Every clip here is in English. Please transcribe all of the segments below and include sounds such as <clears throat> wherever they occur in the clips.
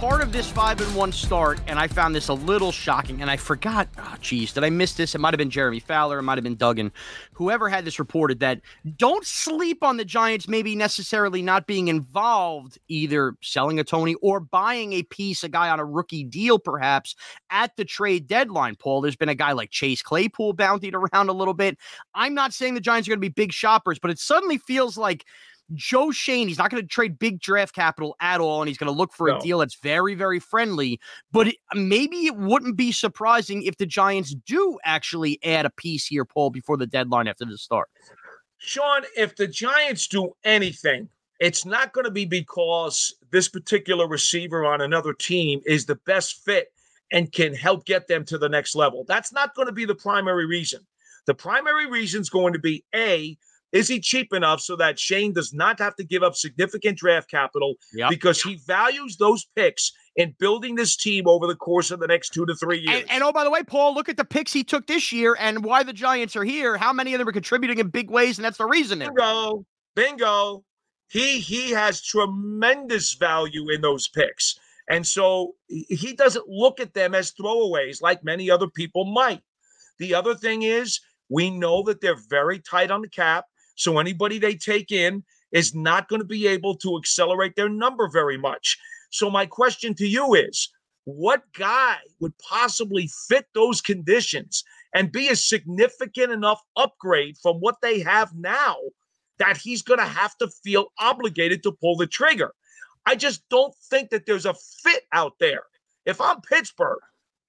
Part of this five and one start, and I found this a little shocking, and I forgot. Oh, geez, did I miss this? It might have been Jeremy Fowler, it might have been Duggan, whoever had this reported that don't sleep on the Giants, maybe necessarily not being involved, either selling a Toney or buying a piece, a guy on a rookie deal, perhaps at the trade deadline. Paul, there's been a guy like Chase Claypool bountied around a little bit. I'm not saying the Giants are going to be big shoppers, but it suddenly feels like Joe Schoen, he's not going to trade big draft capital at all, and he's going to look for No. a deal that's very, very friendly. But it, uh, maybe it wouldn't be surprising if the Giants do actually add a piece here, Paul, before the deadline after the start. Shaun, if the Giants do anything, it's not going to be because this particular receiver on another team is the best fit and can help get them to the next level. That's not going to be the primary reason. The primary reason is going to be A, is he cheap enough so that Schoen does not have to give up significant draft capital Yep. because he values those picks in building this team over the course of the next two to three years? And, and oh, by the way, Paul, look at the picks he took this year and why the Giants are here. How many of them are contributing in big ways? And that's the reason. Bingo, bingo. He he has tremendous value in those picks, and so he he doesn't look at them as throwaways like many other people might. The other thing is we know that they're very tight on the cap, so anybody they take in is not going to be able to accelerate their number very much. So my question to you is, what guy would possibly fit those conditions and be a significant enough upgrade from what they have now that he's going to have to feel obligated to pull the trigger. I just don't think that there's a fit out there. If I'm Pittsburgh,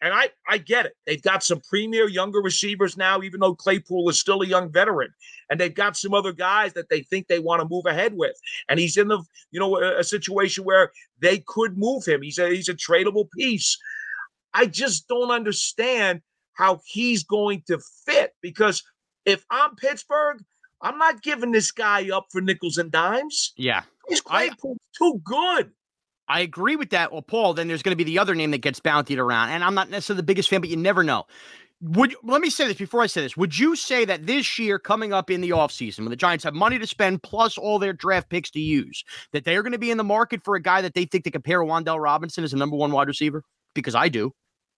and I, I get it, they've got some premier younger receivers now, even though Claypool is still a young veteran, and they've got some other guys that they think they want to move ahead with, and he's in the you know a, a situation where they could move him. He's a he's a tradable piece. I just don't understand how he's going to fit because if I'm Pittsburgh, I'm not giving this guy up for nickels and dimes. Yeah. He's I- too good. I agree with that. Well, Paul, then there's going to be the other name that gets bountied around. And I'm not necessarily the biggest fan, but you never know. Would let me say this before I say this. Would you say that this year coming up in the offseason, when the Giants have money to spend plus all their draft picks to use, that they are going to be in the market for a guy that they think they compare Wan'Dale Robinson as a number one wide receiver? Because I do.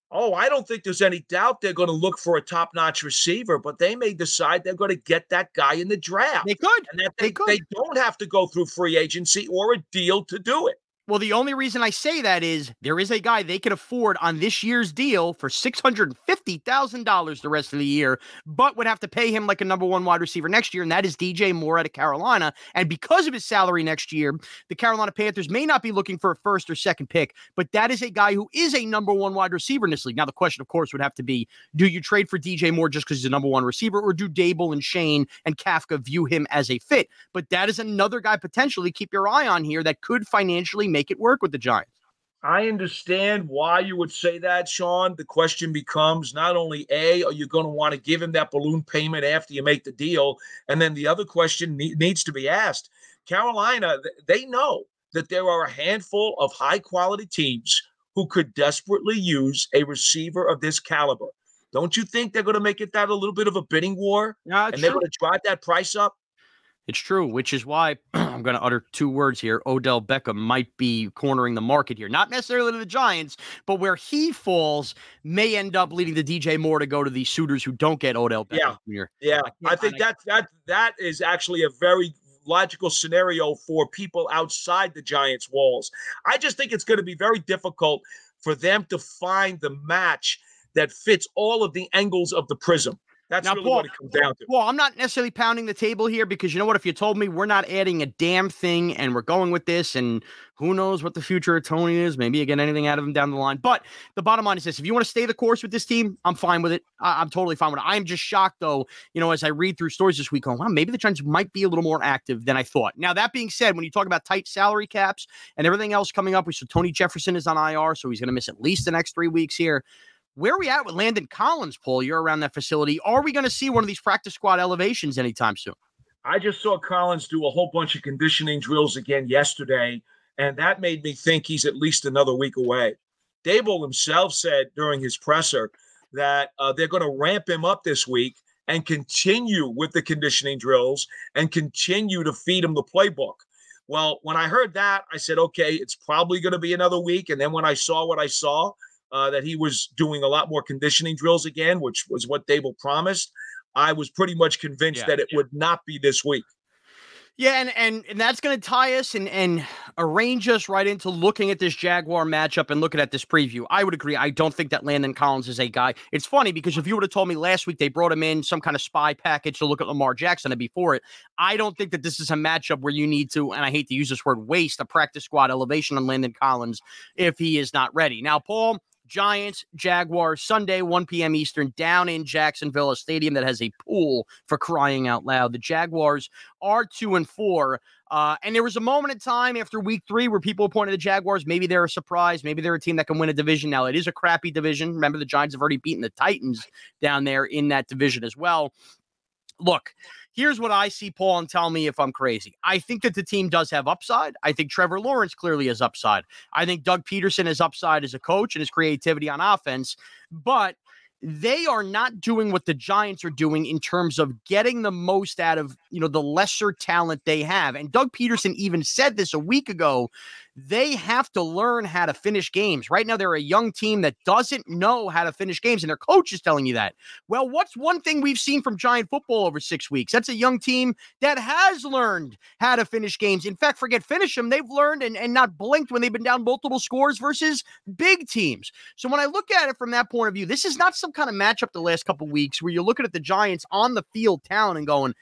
Oh, I don't think there's any doubt they're going to look for a top-notch receiver, but they may decide they're going to get that guy in the draft. They could. and that they they, could. they don't have to go through free agency or a deal to do it. Well, the only reason I say that is there is a guy they could afford on this year's deal for $650,000 the rest of the year, but would have to pay him like a number one wide receiver next year, and that is DJ Moore out of Carolina. And because of his salary next year, the Carolina Panthers may not be looking for a first or second pick, but that is a guy who is a number one wide receiver in this league. Now, the question, of course, would have to be do you trade for DJ Moore just because he's a number one receiver, or do Daboll and Schoen and Kafka view him as a fit? But that is another guy potentially keep your eye on here that could financially make it work with the Giants. I understand why you would say that, Shaun. The question becomes not only A, are you going to want to give him that balloon payment after you make the deal? And then the other question ne- needs to be asked Carolina, they know that there are a handful of high quality teams who could desperately use a receiver of this caliber. Don't you think they're going to make it that a little bit of a bidding war? Yeah, and they're going to drive that price up? It's true, which is why <clears throat> I'm going to utter two words here. Odell Beckham might be cornering the market here. Not necessarily to the Giants, but where he falls may end up leading the DJ Moore to go to the suitors who don't get Odell Beckham Yeah. Jr. Yeah, I I think I- that that that is actually a very logical scenario for people outside the Giants' walls. I just think it's going to be very difficult for them to find the match that fits all of the angles of the prism. That's Now, really Paul- what it comes down to. Well, I'm not necessarily pounding the table here because you know what? If you told me we're not adding a damn thing and we're going with this, and who knows what the future of Toney is, maybe you get anything out of him down the line. But the bottom line is this: if you want to stay the course with this team, I'm fine with it. I- I'm totally fine with it. I'm just shocked though, you know, as I read through stories this week, going, wow, maybe the Giants might be a little more active than I thought. Now that being said, when you talk about tight salary caps and everything else coming up, we saw Tony Jefferson is on IR, so he's going to miss at least the next three weeks here. Where are we at with Landon Collins, Paul? You're around that facility. Are we going to see one of these practice squad elevations anytime soon? I just saw Collins do a whole bunch of conditioning drills again yesterday, and that made me think he's at least another week away. Daboll himself said during his presser that uh, they're going to ramp him up this week and continue with the conditioning drills and continue to feed him the playbook. Well, when I heard that, I said, okay, it's probably going to be another week. And then when I saw what I saw, uh, that he was doing a lot more conditioning drills again, which was what Daboll promised, I was pretty much convinced Yeah, that it would not be this week. Yeah, and and, and that's going to tie us and and arrange us right into looking at this Jaguar matchup and looking at this preview. I would agree. I don't think that Landon Collins is a guy. It's funny because if you would have told me last week they brought him in some kind of spy package to look at Lamar Jackson and before it, I don't think that this is a matchup where you need to, and I hate to use this word, waste a practice squad elevation on Landon Collins if he is not ready. Now, Paul. Giants, Jaguars, Sunday, 1 p.m. Eastern, down in Jacksonville, a stadium that has a pool for crying out loud. The Jaguars are two and four. Uh, and there was a moment in time after week three where people pointed the Jaguars. Maybe they're a surprise. Maybe they're a team that can win a division. Now, it is a crappy division. Remember, the Giants have already beaten the Titans down there in that division as well. Look, here's what I see, Paul, and tell me if I'm crazy. I think that the team does have upside. I think Trevor Lawrence clearly has upside. I think Doug Pederson has upside as a coach and his creativity on offense. But they are not doing what the Giants are doing in terms of getting the most out of, you know, the lesser talent they have. And Doug Pederson even said this a week ago. They have to learn how to finish games. Right now, they're a young team that doesn't know how to finish games, and their coach is telling you that. Well, what's one thing we've seen from Giant football over six weeks? That's a young team that has learned how to finish games. In fact, forget finish them. They've learned and, and not blinked when they've been down multiple scores versus big teams. So when I look at it from that point of view, this is not some kind of matchup the last couple weeks where you're looking at the Giants on the field talent and going,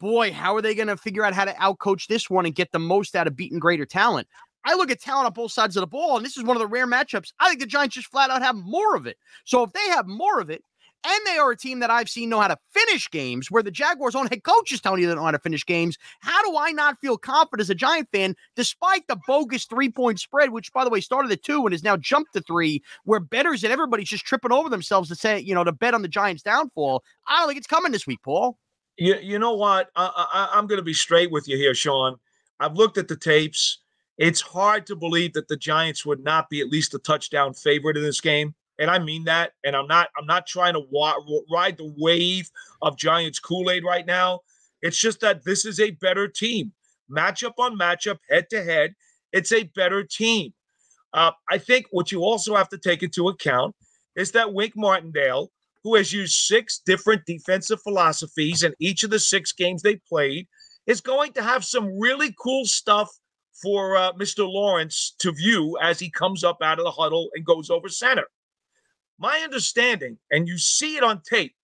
boy, how are they going to figure out how to outcoach this one and get the most out of beating greater talent? I look at talent on both sides of the ball, and this is one of the rare matchups. I think the Giants just flat out have more of it. So if they have more of it, and they are a team that I've seen know how to finish games, where the Jaguars' own head coach is telling you they don't know how to finish games. How do I not feel confident as a Giant fan, despite the bogus three point spread, which, by the way, started at two and has now jumped to three, where betters and everybody's just tripping over themselves to say, you know, to bet on the Giants' downfall? I don't think it's coming this week, Paul. You, you know what? I, I, I'm going to be straight with you here, Shaun. I've looked at the tapes. It's hard to believe that the Giants would not be at least a touchdown favorite in this game, and I mean that. And I'm not. I'm not trying to wa- ride the wave of Giants Kool Aid right now. It's just that this is a better team, matchup on matchup, head to head. It's a better team. Uh, I think what you also have to take into account is that Wink Martindale, who has used six different defensive philosophies in each of the six games they played, is going to have some really cool stuff for uh, Mr. Lawrence to view as he comes up out of the huddle and goes over center. My understanding, and you see it on tape,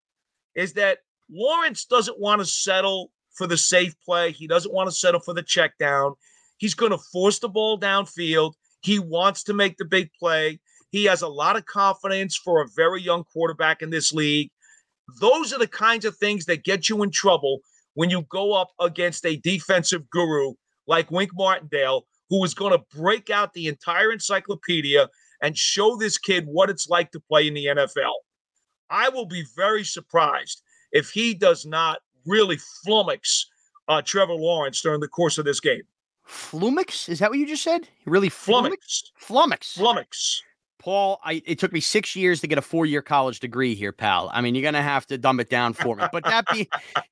is that Lawrence doesn't want to settle for the safe play. He doesn't want to settle for the check down. He's going to force the ball downfield. He wants to make the big play. He has a lot of confidence for a very young quarterback in this league. Those are the kinds of things that get you in trouble when you go up against a defensive guru like Wink Martindale, who is going to break out the entire encyclopedia and show this kid what it's like to play in the NFL. I will be very surprised if he does not really flummox uh, Trevor Lawrence during the course of this game. Flummox? Is that what you just said? Really Flummox. Flummox. Flummox. Paul, I, it took me six years to get a four-year college degree here, pal. I mean, you're gonna have to dumb it down for me. But that being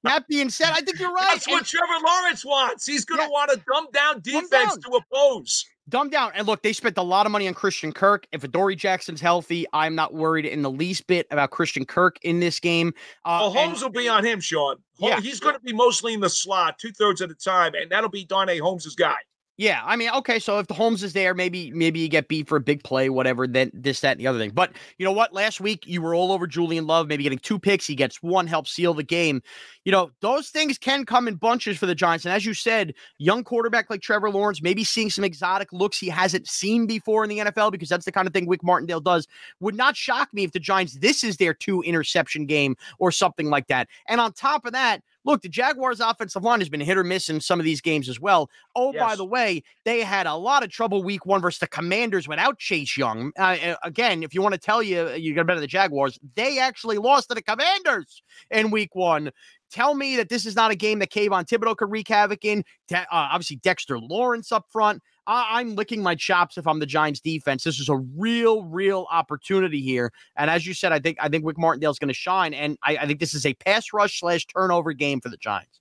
that being said, I think you're right. That's what And Trevor Lawrence wants. He's going to Yeah. want to dumb down Dumb defense down. to oppose. dumb down. And look, they spent a lot of money on Christian Kirk. If Adoree Jackson's healthy, I'm not worried in the least bit about Christian Kirk in this game. Uh, Well, and- Holmes will be on him, Shaun. Yeah. He's going to be mostly in the slot two thirds of the time, and that'll be Darnay Holmes' guy. Yeah, I mean, okay, so if the Holmes is there, maybe maybe you get beat for a big play, whatever, then this, that, and the other thing. But you know what? Last week you were all over Julian Love, maybe getting two picks. He gets one, help seal the game. You know, those things can come in bunches for the Giants. And as you said, young quarterback like Trevor Lawrence, maybe seeing some exotic looks he hasn't seen before in the NFL, because that's the kind of thing Wink Martindale does, would not shock me if the Giants, this is their two interception game or something like that. And on top of that, look, the Jaguars' offensive line has been hit or miss in some of these games as well. Oh, yes. by the way, they had a lot of trouble week one versus the Commanders without Chase Young. Uh, uh again, if you want to tell you you're better to bet the Jaguars, they actually lost to the Commanders in week one. Tell me that this is not a game that Kayvon Thibodeaux could wreak havoc in. Uh, obviously, Dexter Lawrence up front. I- am licking my chops if I'm the Giants defense. This is a real, real opportunity here. And as you said, I think I think Wink Martindale's going to shine. And I, I think this is a pass rush slash turnover game for the Giants.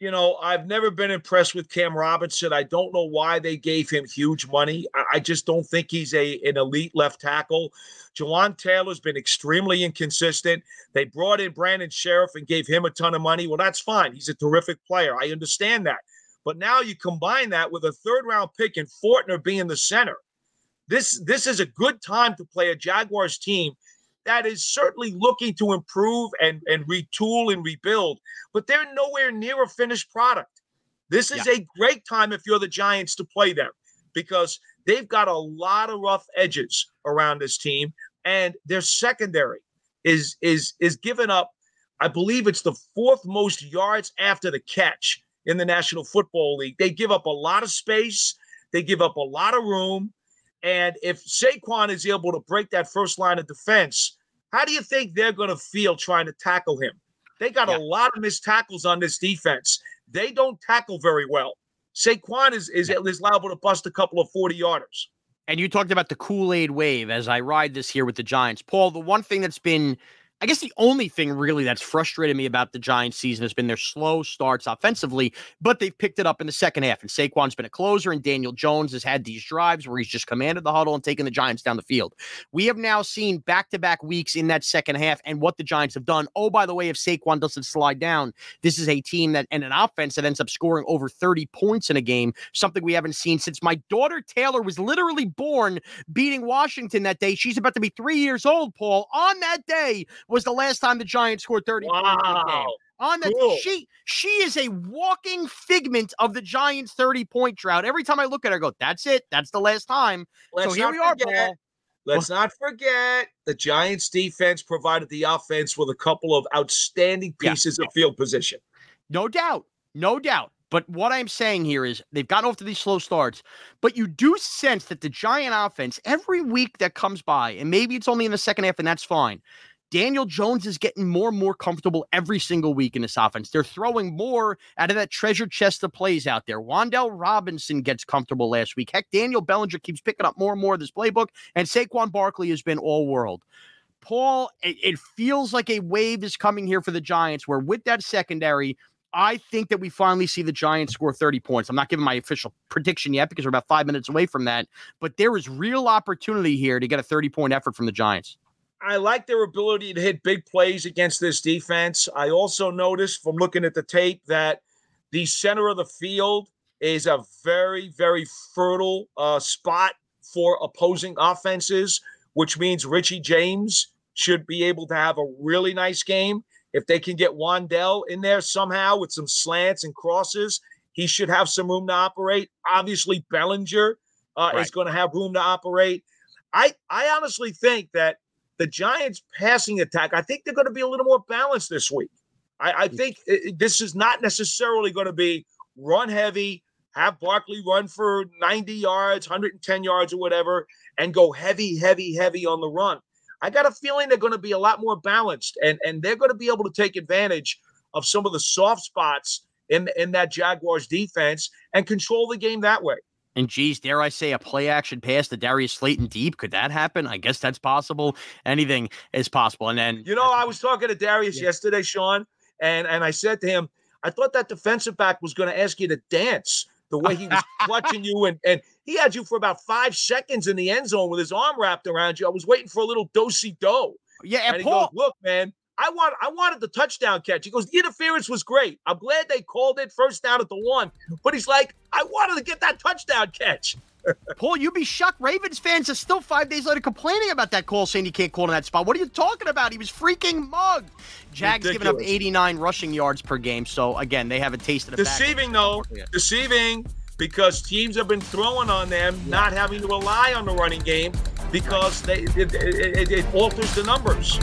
You know, I've never been impressed with Cam Robinson. I don't know why they gave him huge money. I, I just don't think he's a an elite left tackle. Jawaan Taylor's been extremely inconsistent. They brought in Brandon Scherff and gave him a ton of money. Well, that's fine. He's a terrific player. I understand that. But now you combine that with a third round pick and Fortner being the center. This this is a good time to play a Jaguars team that is certainly looking to improve and, and retool and rebuild, but they're nowhere near a finished product. This is yeah. a great time if you're the Giants to play them because they've got a lot of rough edges around this team, and their secondary is is is given up. I believe it's the fourth most yards after the catch in the National Football League. They give up a lot of space, they give up a lot of room. And if Saquon is able to break that first line of defense, how do you think they're going to feel trying to tackle him? They got yeah. a lot of missed tackles on this defense. They don't tackle very well. Saquon is, is, is liable to bust a couple of 40 yarders. And you talked about the Kool Aid wave as I ride this here with the Giants. Paul, the one thing that's been I guess the only thing really that's frustrated me about the Giants season has been their slow starts offensively, but they've picked it up in the second half. And Saquon's been a closer, and Daniel Jones has had these drives where he's just commanded the huddle and taken the Giants down the field. We have now seen back to back weeks in that second half and what the Giants have done. Oh, by the way, if Saquon doesn't slide down, this is a team that and an offense that ends up scoring over 30 points in a game, something we haven't seen since my daughter Taylor was literally born beating Washington that day. She's about to be three years old, Paul. On that day, was the last time the Giants scored 30 wow. points in a game. On the cool. she she is a walking figment of the Giants' 30 point drought. Every time I look at her, I go, "That's it. That's the last time." Let's so here we are, Paul. Let's not forget the Giants' defense provided the offense with a couple of outstanding pieces yeah. of field position. No doubt, no doubt. But what I'm saying here is they've gotten off to these slow starts, but you do sense that the Giant offense, every week that comes by, and maybe it's only in the second half, and that's fine, Daniel Jones is getting more and more comfortable every single week in this offense. They're throwing more out of that treasure chest of plays out there. Wan'Dale Robinson gets comfortable last week. Heck, Daniel Bellinger keeps picking up more and more of this playbook, and Saquon Barkley has been all world. Paul, it, it feels like a wave is coming here for the Giants where with that secondary, I think that we finally see the Giants score 30 points. I'm not giving my official prediction yet because we're about five minutes away from that, but there is real opportunity here to get a 30 point effort from the Giants. I like their ability to hit big plays against this defense. I also noticed from looking at the tape that the center of the field is a very, very fertile uh, spot for opposing offenses, which means Richie James should be able to have a really nice game. If they can get Wan'Dale in there somehow with some slants and crosses, he should have some room to operate. Obviously, Bellinger uh, right. is going to have room to operate. I I honestly think that the Giants' passing attack, I think they're going to be a little more balanced this week. I, I mm. think it, this is not necessarily going to be run heavy, have Barkley run for 90 yards, 110 yards, or whatever, and go heavy, heavy, heavy on the run. I got a feeling they're going to be a lot more balanced, and and they're going to be able to take advantage of some of the soft spots in in that Jaguars defense and control the game that way. And geez, dare I say a play action pass to Darius Slayton deep? Could that happen? I guess that's possible. Anything is possible. And then you know, I was talking to Darius yeah. yesterday, Shaun, and and I said to him, I thought that defensive back was going to ask you to dance the way he was <laughs> clutching you, and and he had you for about five seconds in the end zone with his arm wrapped around you. I was waiting for a little dosey do. Yeah, and, and Paul, goes, look, man, I want I wanted the touchdown catch. He goes, the interference was great. I'm glad they called it first down at the one. But he's like, I wanted to get that touchdown catch. <laughs> Paul, you'd be shocked. Ravens fans are still five days later complaining about that call, saying you can't call in that spot. What are you talking about? He was freaking mugged. Jags giving up 89 rushing yards per game. So again, they haven't tasted it. Deceiving though, deceiving because teams have been throwing on them, yeah. not having to rely on the running game because they it, it, it alters the numbers.